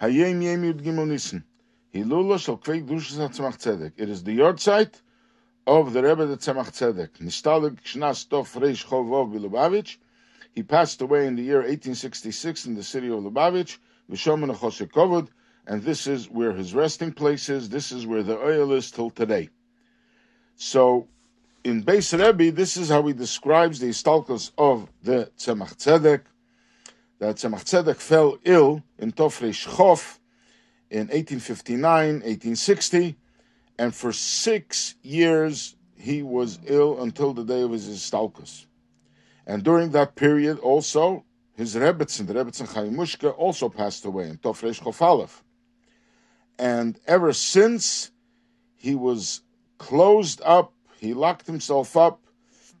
Hayom Yom Yud Gimel Nissen. Hilula shel kvei dushas hatzemach tzedek. It is the yahrzeit of the Rebbe the Tzemach Tzedek. Nistalig Shnas Tov Reish Chovov Lubavitch. He passed away in the year 1866 in the city of Lubavitch. Vishomen Kovod, and this is where his resting place is. This is where the ohel is till today. So, in Beis Rebbe, this is how he describes the istalkos of the Tzemach Tzedek. That Tzemach Tzedek fell ill in Tofresh Chof in 1859, 1860, and for six years he was ill until the day of his istalkos. And during that period also, his Rebbetzin, the Rebbetzin Chaim also passed away in Tofresh Chofalev. And ever since, he was closed up, he locked himself up,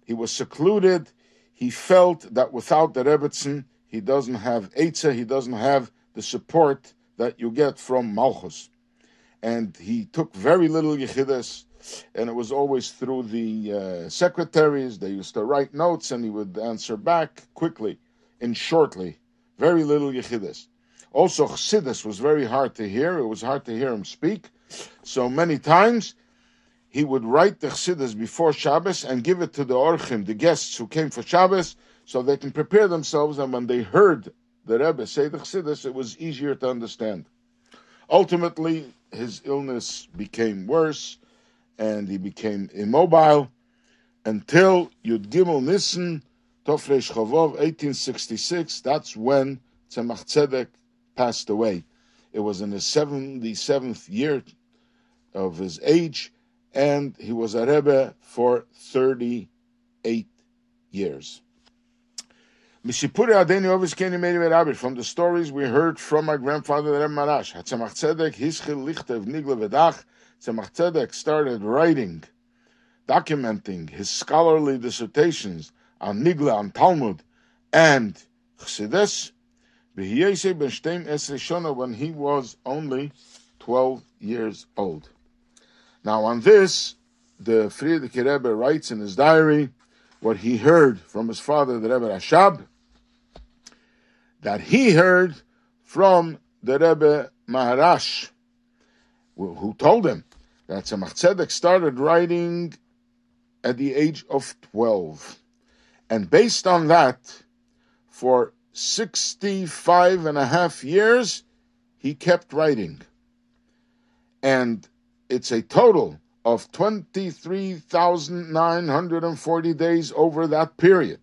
he was secluded, he felt that without the Rebbetzin, he doesn't have Eitzah, he doesn't have the support that you get from Malchus. And he took very little Yechidus, and it was always through the uh, secretaries. They used to write notes, and he would answer back quickly and shortly. Very little Yechidus. Also, Chassidus was very hard to hear. It was hard to hear him speak. So many times he would write the Chassidus before Shabbos and give it to the Orchim, the guests who came for Shabbos, so they can prepare themselves. And when they heard the Rebbe say the Chassidus, it was easier to understand. Ultimately, his illness became worse and he became immobile until Yud Gimel Nissen Tofresh Chavov, 1866, that's when Tzemach Tzedek passed away. It was in his 77th year of his age, and he was a Rebbe for 38 years. From the stories we heard from my grandfather, the Rebbe Maharash, Tzemach Tzedek, Hischil Lichtev Nigle Vedach, Tzemach Tzedek started writing, documenting his scholarly dissertations on Nigla, on Talmud, and Chassidus, when he was only 12 years old. Now, on this, the Frierdiker Rebbe writes in his diary what he heard from his father, the Rebbe Rashab, that he heard from the Rebbe Maharash, who told him that Tzemach Tzedek started writing at the age of 12. And based on that, for 65 and a half years, he kept writing. And it's a total of 23,940 days over that period.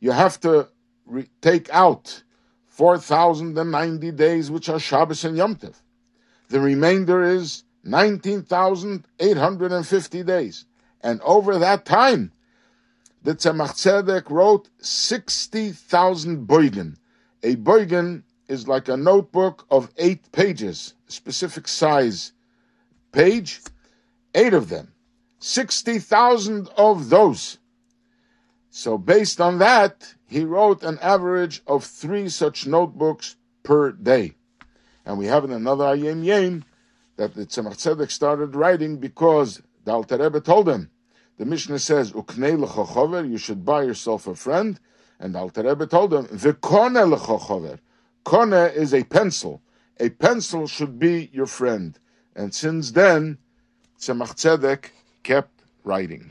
You have to re- take out 4,090 days, which are Shabbos and Yom Tov. The remainder is 19,850 days. And over that time, the Tzemach Tzedek wrote 60,000 boigen. A boigen is like a notebook of eight pages, specific size page, eight of them. 60,000 of those. So based on that, he wrote an average of three such notebooks per day. And we have in another Hayom Yom that the Tzemach Tzedek started writing because the Alter Rebbe told him, the Mishnah says, Uknei you should buy yourself a friend. And Alter Rebbe told him, V'kone l'chochover. Kone is a pencil. A pencil should be your friend. And since then, Tzemach Tzedek kept writing.